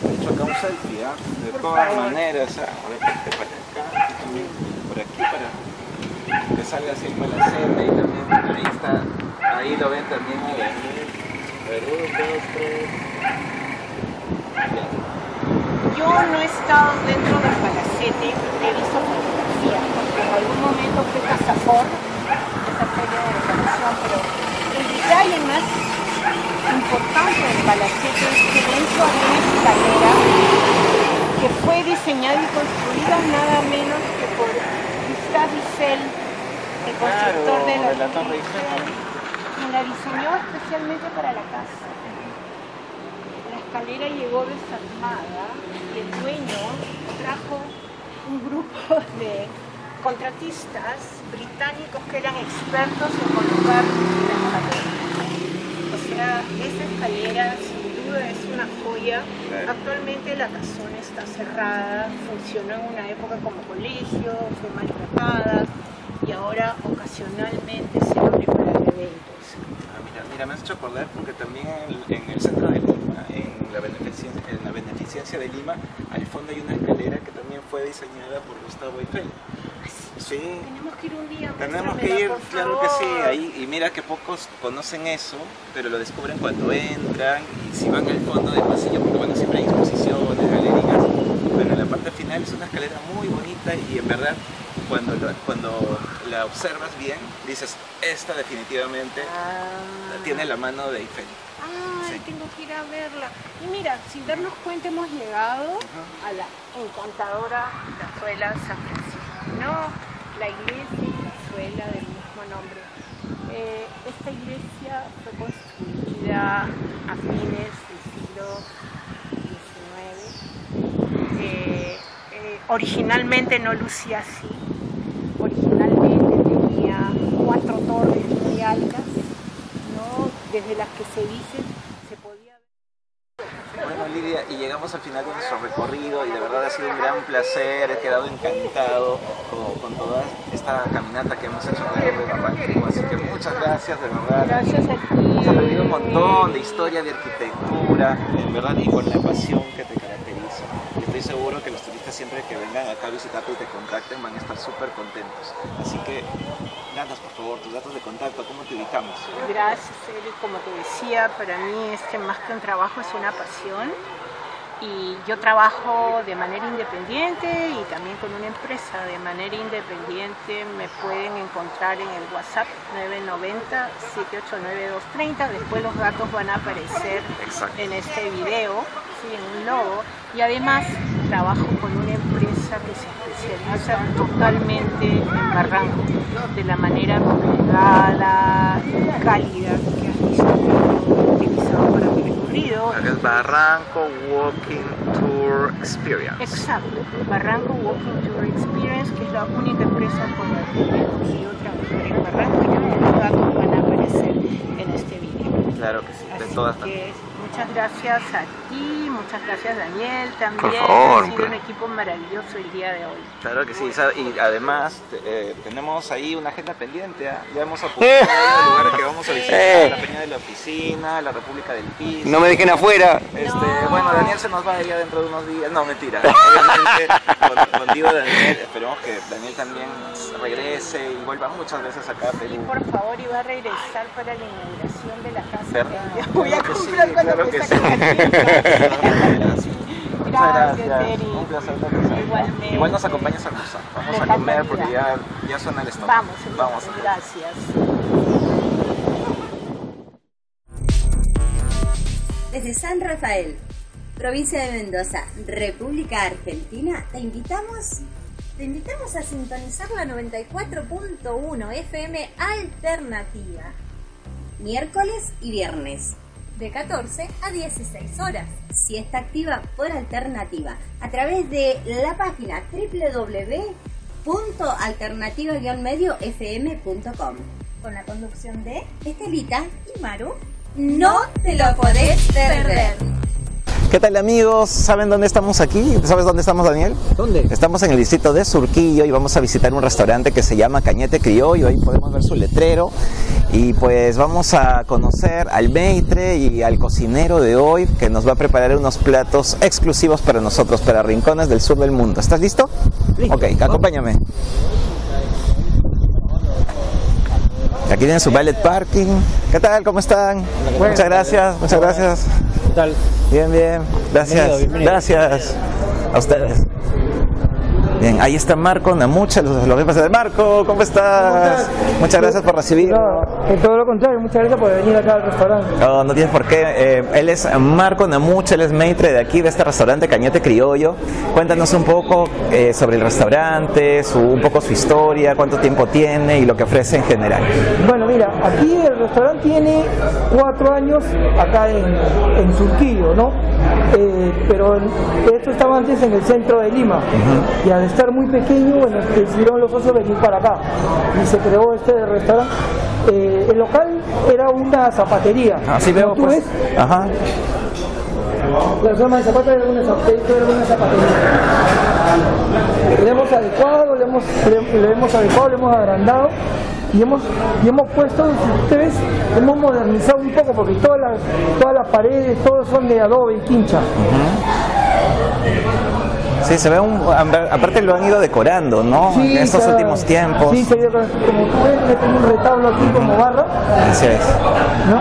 De hecho, acá un selfie, ¿ah? De Por todas favor. maneras, ¿ah? repente para acá, por aquí para que salga así el palacete y también ahí está, ahí lo ven también a Daniel. A ver, uno, dos, tres. Ya. Yo no he estado dentro del palacete, he visto fotografías, porque en algún momento fue Casafor, esa feria de decoración, pero el detalle más importante del palacete es que dentro hay una escalera que fue diseñada y construida nada menos que por Gustave Eiffel, el constructor de la, de la Torre Eiffel. y la diseñó especialmente para la casa. La llegó desarmada y el dueño trajo un grupo de contratistas británicos que eran expertos en colocar la escalera. O sea, esa escalera sin duda es una joya. Actualmente la casona está cerrada, funcionó en una época como colegio, fue maltratada y ahora ocasionalmente se abre para eventos. Ah, mira, mira, me has hecho acordar porque también en, en el centro de Lima, en la, beneficencia, en la beneficencia de Lima, al fondo hay una escalera que también fue por Gustavo Eiffel. Sí, Tenemos que ir un día. tenemos muéstramela, que ir, por claro que sí, ahí, y mira que pocos conocen eso, pero lo descubren cuando entran y si van al fondo del pasillo, porque bueno, siempre hay exposiciones, galerías, pero en la parte final es una escalera muy bonita y en verdad cuando, lo- cuando la observas bien, dices, esta definitivamente Ah. tiene la mano de Eiffel. Ay, Sí. tengo que ir a verla. Y mira, sin darnos cuenta hemos llegado a la encantadora Cazuela San Francisco. No, la iglesia y Cazuela del mismo nombre. Eh, esta iglesia fue construida a fines del siglo XIX. Eh, eh, originalmente no lucía así. Originalmente tenía cuatro torres muy altas, ¿no? desde las que se dice se podía ver. Bueno, Lidia, y llegamos al final de nuestro recorrido y de verdad ha sido un gran placer, he quedado encantado con, con toda esta caminata que hemos hecho de Barranquilla, así que muchas gracias, de verdad. Gracias a ti. Hemos aprendido un montón de historia, de arquitectura, en verdad, y con la pasión que te caracteriza. Y estoy seguro que los turistas siempre que vengan acá a visitarte y te contacten van a estar súper contentos. Así que, danos por favor tus datos de contacto, ¿cómo te ubicamos? Gracias, Eric. Como te decía, para mí este más que un trabajo es una pasión. Y yo trabajo de manera independiente y también con una empresa de manera independiente. Me pueden encontrar en el WhatsApp 990-789-230. Después los datos van a aparecer Exacto. en este video, sí, en un logo. Y además trabajo con una empresa que se especializa totalmente en Barranco, de la manera y cálida que has visto que yo he utilizado para mi recorrido. Es Barranco Walking Tour Experience. Exacto, Barranco Walking Tour Experience, que es la única empresa con la que elegido trabajar en Barranco y también los datos van a aparecer en este video. Claro que sí, de Así todas maneras. Muchas gracias a ti, muchas gracias Daniel también. favor, ha sido un equipo maravilloso el día de hoy. Claro que sí, y además eh, tenemos ahí una agenda pendiente, ¿ah? ya hemos apuntado ahí los lugares que vamos a visitar, Eh. la Peña de la Oficina, la República del Piso. No me dejen afuera. Este, No. Bueno, Daniel se nos va ya dentro de unos días. No, mentira. Obviamente, con- contigo, Daniel, esperemos que Daniel también regrese y vuelva muchas veces acá a Y Perú. por favor iba a regresar para la inauguración de la casa. Voy a sí, comprar cuando claro que sí. Muchas Gracias. Un placer. Igualmente. Igual nos acompañas a almorzar. Vamos a comer porque ya, ya suena el estómago. Vamos, Vamos. gracias. Desde San Rafael, provincia de Mendoza, República Argentina, te invitamos, te invitamos a sintonizar la 94.1 FM Alternativa, miércoles y viernes, de 14 a 16 horas. Si está activa por Alternativa, a través de la página www.alternativa-mediofm.com. Con la conducción de Estelita y Maru. No te lo podés perder. ¿Qué tal amigos? ¿Saben dónde estamos aquí? ¿Sabes dónde estamos Daniel? ¿Dónde? Estamos en el distrito de Surquillo y vamos a visitar un restaurante que se llama Cañete Criollo, ahí podemos ver su letrero y pues vamos a conocer al maitre y al cocinero de hoy que nos va a preparar unos platos exclusivos para nosotros, para rincones del sur del mundo. ¿Estás listo? Listo. Ok, acompáñame. Aquí tienen su ballet parking. ¿Qué tal? ¿Cómo están? Muchas gracias, muchas gracias. Bien, bien. Gracias. Bienvenido, bienvenido. Gracias a ustedes. Bien, ahí está Marco Namucha, los, los de Marco, ¿cómo estás? Muchas gracias por recibir. No, en todo lo contrario, muchas gracias por venir acá al restaurante. No, no tienes por qué. Eh, él es Marco Namucha, él es maitre de aquí, de este restaurante Cañete Criollo. Cuéntanos un poco eh, sobre el restaurante, su, un poco su historia, cuánto tiempo tiene y lo que ofrece en general. Bueno, mira, aquí el restaurante tiene cuatro años acá en, en Surquillo, ¿no? Eh, pero esto estaba antes en el centro de Lima. Y al estar muy pequeño, bueno, decidieron los socios venir para acá. Y se creó este restaurante. Eh, el local era una zapatería. Así veo, ¿Tú pues. ves? Ajá. La zona de zapatos era una zapatería. Era una. Le hemos adecuado, le hemos, le, le hemos adecuado, le hemos agrandado y hemos, y hemos puesto, si ustedes, hemos modernizado un poco porque todas las, todas las paredes, todos son de adobe y quincha. Sí, se ve un. Aparte lo han ido decorando, ¿no? Sí, en estos últimos tiempos. Sí, se ve como tú ves, le tengo un retablo aquí como barra, Así es. ¿no?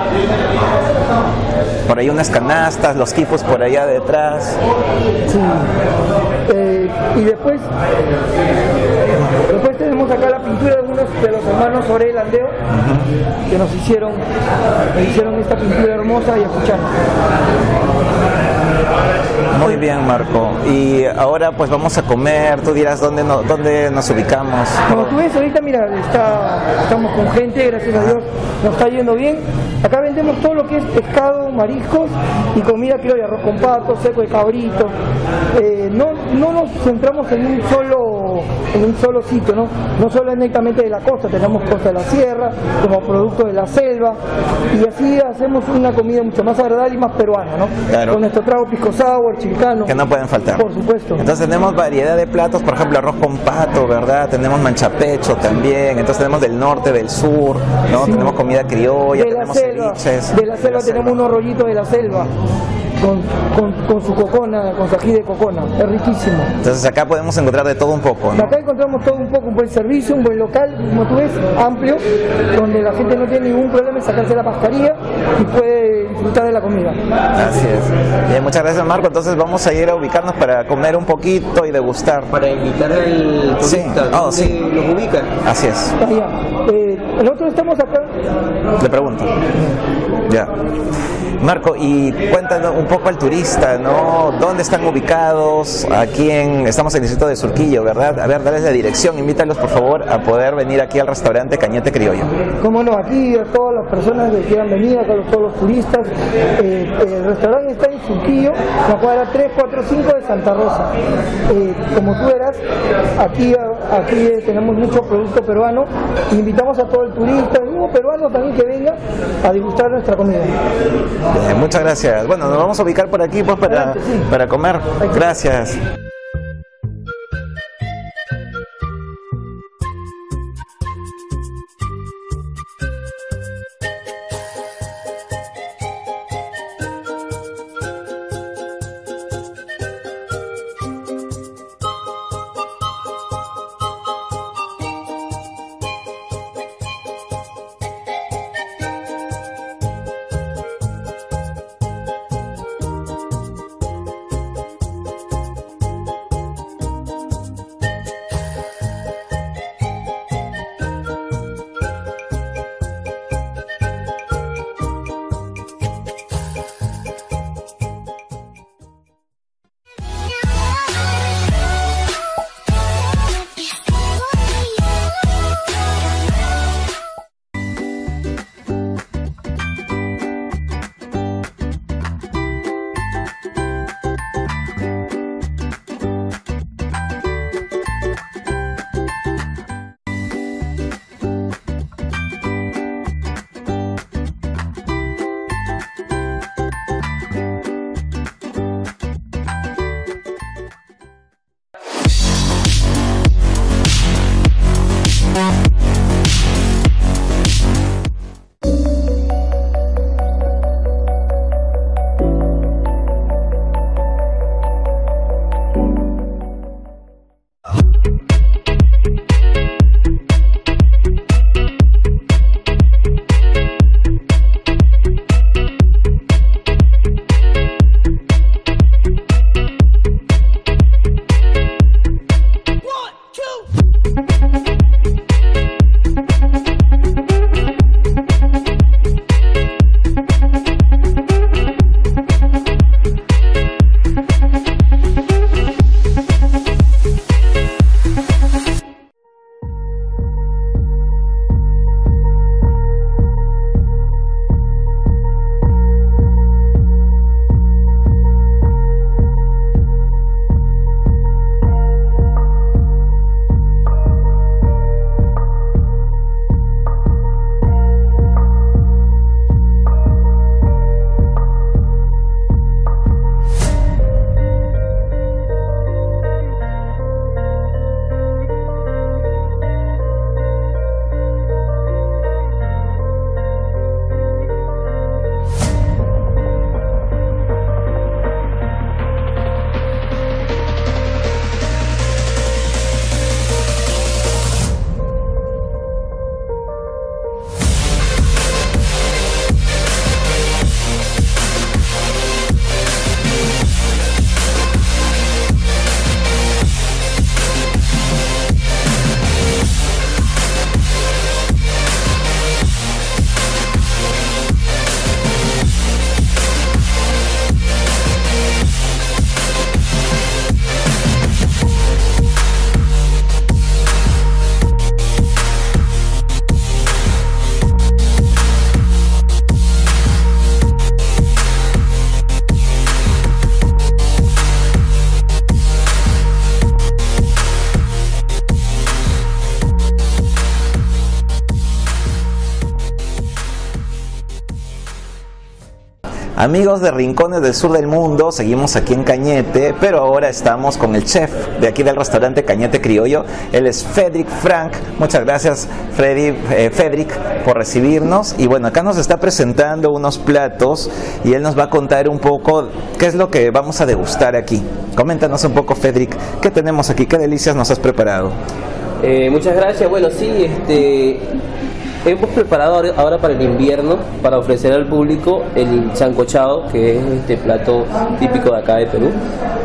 Por ahí unas canastas, los quipos por allá detrás. Sí. Eh, y después, después tenemos acá la pintura de unos de los hermanos Orel Andeo, que nos hicieron, nos hicieron esta pintura hermosa y escuchar. Muy bien, Marco. Y ahora pues vamos a comer. Tú dirás dónde, no- dónde nos ubicamos. Como tú ves ahorita, mira, está, estamos con gente, gracias a Dios, nos está yendo bien. Acá vendemos todo lo que es pescado, mariscos y comida criolla, arroz con pato, seco de cabrito. Eh, no, no nos centramos en un solo en un solo sitio, ¿no? No solo es netamente de la costa, tenemos costa de la sierra, como producto de la selva, y así hacemos una comida mucho más agradable y más peruana, ¿no? Claro. Con nuestro trago pisco sour, Que no pueden faltar. Por supuesto. Entonces tenemos variedad de platos, por ejemplo arroz con pato, ¿verdad? Tenemos manchapecho también, entonces tenemos del norte, del sur, ¿no? Sí. Tenemos comida criolla, de tenemos selva, de la selva tenemos unos rollitos de la selva con, con, con su cocona, con su ají de cocona, es riquísimo. Entonces acá podemos encontrar de todo un poco, ¿no? Acá encontramos todo un poco, un buen servicio, un buen local, como tú ves, amplio, donde la gente no tiene ningún problema en sacarse la mascarilla y puede disfrutar de la comida. Así es. Bien, muchas gracias Marco. Entonces vamos a ir a ubicarnos para comer un poquito y degustar. Para invitar al Sí. turista, Oh, ¿dónde sí. los ubican? Así es. Eh, nosotros estamos acá, Le pregunto. Ya. Marco, y cuéntanos un poco al turista, ¿no? ¿Dónde están ubicados? Aquí en, estamos en el distrito de Surquillo, ¿verdad? A ver, dales la dirección, invítalos por favor a poder venir aquí al restaurante Cañete Criollo. como no, aquí a todas las personas que quieran venir, los- todos los turistas, eh, el restaurante está en Surquillo, la cuadra 345 de Santa Rosa. Eh, como tú verás, aquí, aquí tenemos mucho producto peruano, invitamos a todo el turista, mismo peruano también que venga a degustar nuestra comida. Bien, muchas gracias. Bueno, nos vamos a ubicar por aquí pues para, Adelante, sí. para comer. Gracias. Thank you. Amigos de Rincones del Sur del Mundo, seguimos aquí en Cañete, pero ahora estamos con el chef de aquí del restaurante Cañete Criollo. Él es Federic Frank. Muchas gracias, Freddy, eh, Federic, por recibirnos. Y bueno, acá nos está presentando unos platos y él nos va a contar un poco qué es lo que vamos a degustar aquí. Coméntanos un poco, Federic, qué tenemos aquí, qué delicias nos has preparado. Eh, muchas gracias. Bueno, sí, este, hemos preparado ahora- para el invierno para ofrecer al público el sancochado, que es este plato típico de acá de Perú.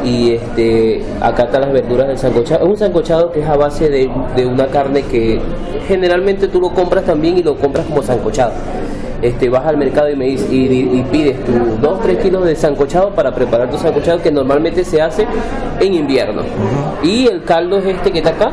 Y este, acá están las verduras del sancochado. Es un sancochado que es a base de, de una carne que generalmente tú lo compras también y lo compras como sancochado. Este, vas al mercado y, me dices- y, y pides tus 2-3 kilos de sancochado para preparar tu sancochado que normalmente se hace en invierno. Y el caldo es este que está acá,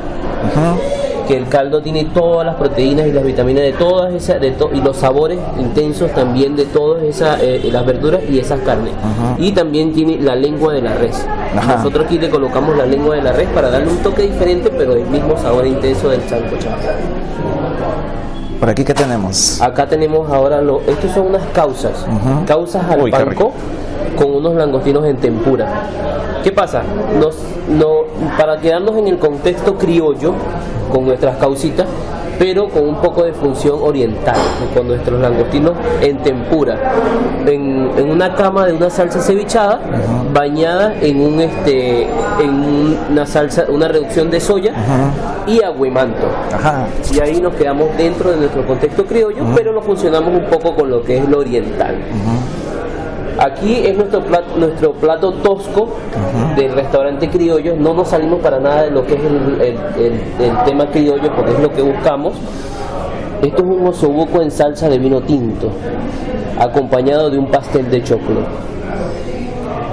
que el caldo tiene todas las proteínas y las vitaminas de todas esas de to- y los sabores intensos también de todas esas eh, las verduras y esas carnes. Y también tiene la lengua de la res. Ajá. nosotros aquí le colocamos la lengua de la res para darle un toque diferente pero el mismo sabor intenso del sancochado Por aquí, ¿qué tenemos? acá tenemos ahora lo estos son unas causas. Causas al Uy, con unos langostinos en tempura ¿Qué pasa? Nos, no, para quedarnos en el contexto criollo, con nuestras causitas, pero con un poco de función oriental, con nuestros langostinos en tempura, en, en una cama de una salsa cevichada, bañada en un este en una salsa, una reducción de soya y aguemanto. Ajá. Y ahí nos quedamos dentro de nuestro contexto criollo, pero lo funcionamos un poco con lo que es lo oriental. Aquí es nuestro plato, nuestro plato tosco del restaurante criollo. No nos salimos para nada de lo que es el, el- el- el tema criollo porque es lo que buscamos. Esto es un osobuco en salsa de vino tinto, acompañado de un pastel de choclo.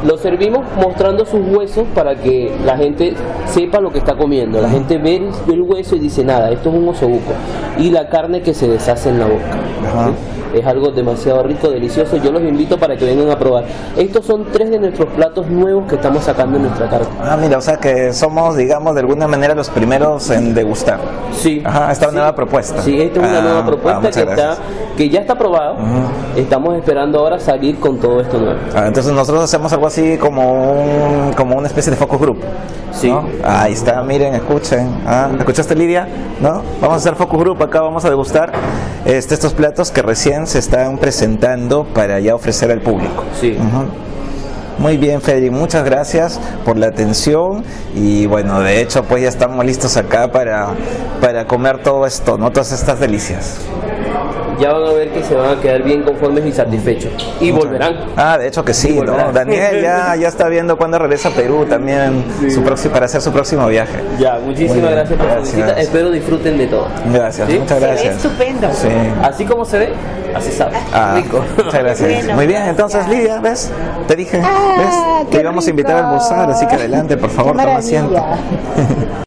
Lo servimos mostrando sus huesos para que la gente sepa lo que está comiendo. La gente ve el, ve el hueso y dice nada, esto es un osobuco. Y la carne que se deshace en la boca. Ajá. ¿sí? Es algo demasiado rico, delicioso. Yo los invito para que vengan a probar. Estos son tres de nuestros platos nuevos que estamos sacando en nuestra carta. Ah, mira, o sea que somos, digamos, de alguna manera los primeros en degustar. Sí. Ajá, esta Sí. nueva propuesta. Sí, esta es una Ah, nueva ah, propuesta muchas que, está, que ya está aprobada. Estamos esperando ahora salir con todo esto nuevo. Ah, entonces nosotros hacemos algo así como un, como una especie de focus group. Sí. ¿no? Ahí está, miren, escuchen. Ah, ¿Escuchaste Lidia? ¿No? Vamos a hacer focus group acá, vamos a degustar este, estos platos que recién se están presentando para ya ofrecer al público. Sí. Muy bien, Federic, muchas gracias por la atención y bueno, de hecho pues ya estamos listos acá para, para comer todo esto, ¿no? Todas estas delicias. Ya van a ver que se van a quedar bien conformes y satisfechos. Y volverán. Ah, de hecho que sí, ¿no? Daniel ya, ya está viendo cuándo regresa a Perú también su próximo, para hacer su próximo viaje. Ya, muchísimas gracias por su gracias. visita. Espero disfruten de todo. Gracias, ¿Sí? muchas Se ve gracias. estupendo. Sí. Así como se ve, así sabe. Ah, Rico. Muchas gracias. Bueno, Muy bien, gracias. entonces Lidia, ¿ves? Te dije, Ah, ¿ves? Te íbamos a invitar a rico. almorzar, así que adelante, por favor, toma asiento.